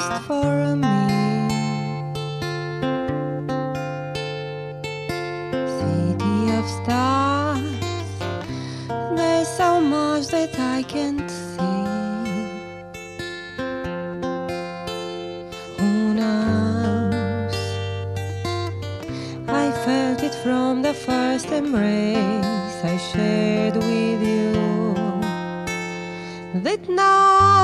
just for a. City of stars, there's so much that I can't see. Who knows? I felt it from the first embrace I shared with you. That now.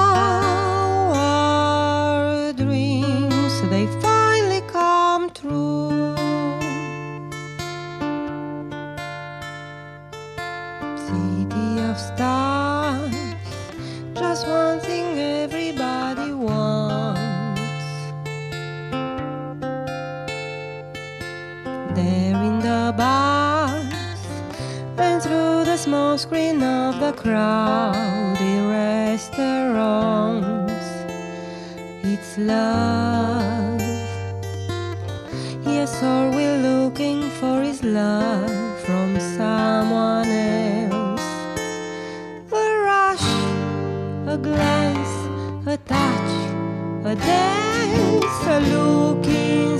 City of stars, just one thing everybody wants. There in the bars and through the small screen of the crowded restaurants, it's love. Yes, all we're looking for is love from someone else. A glance, a touch, a dance, a look in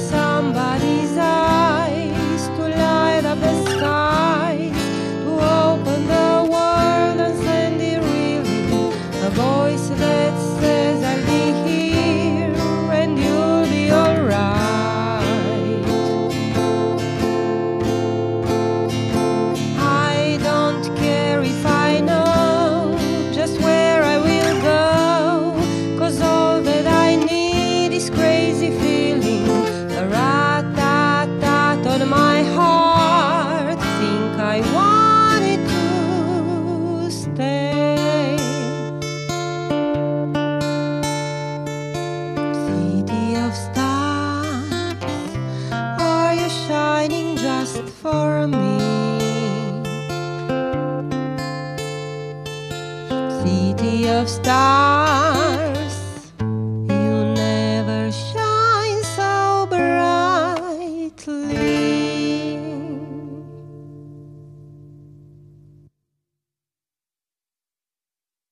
City of stars.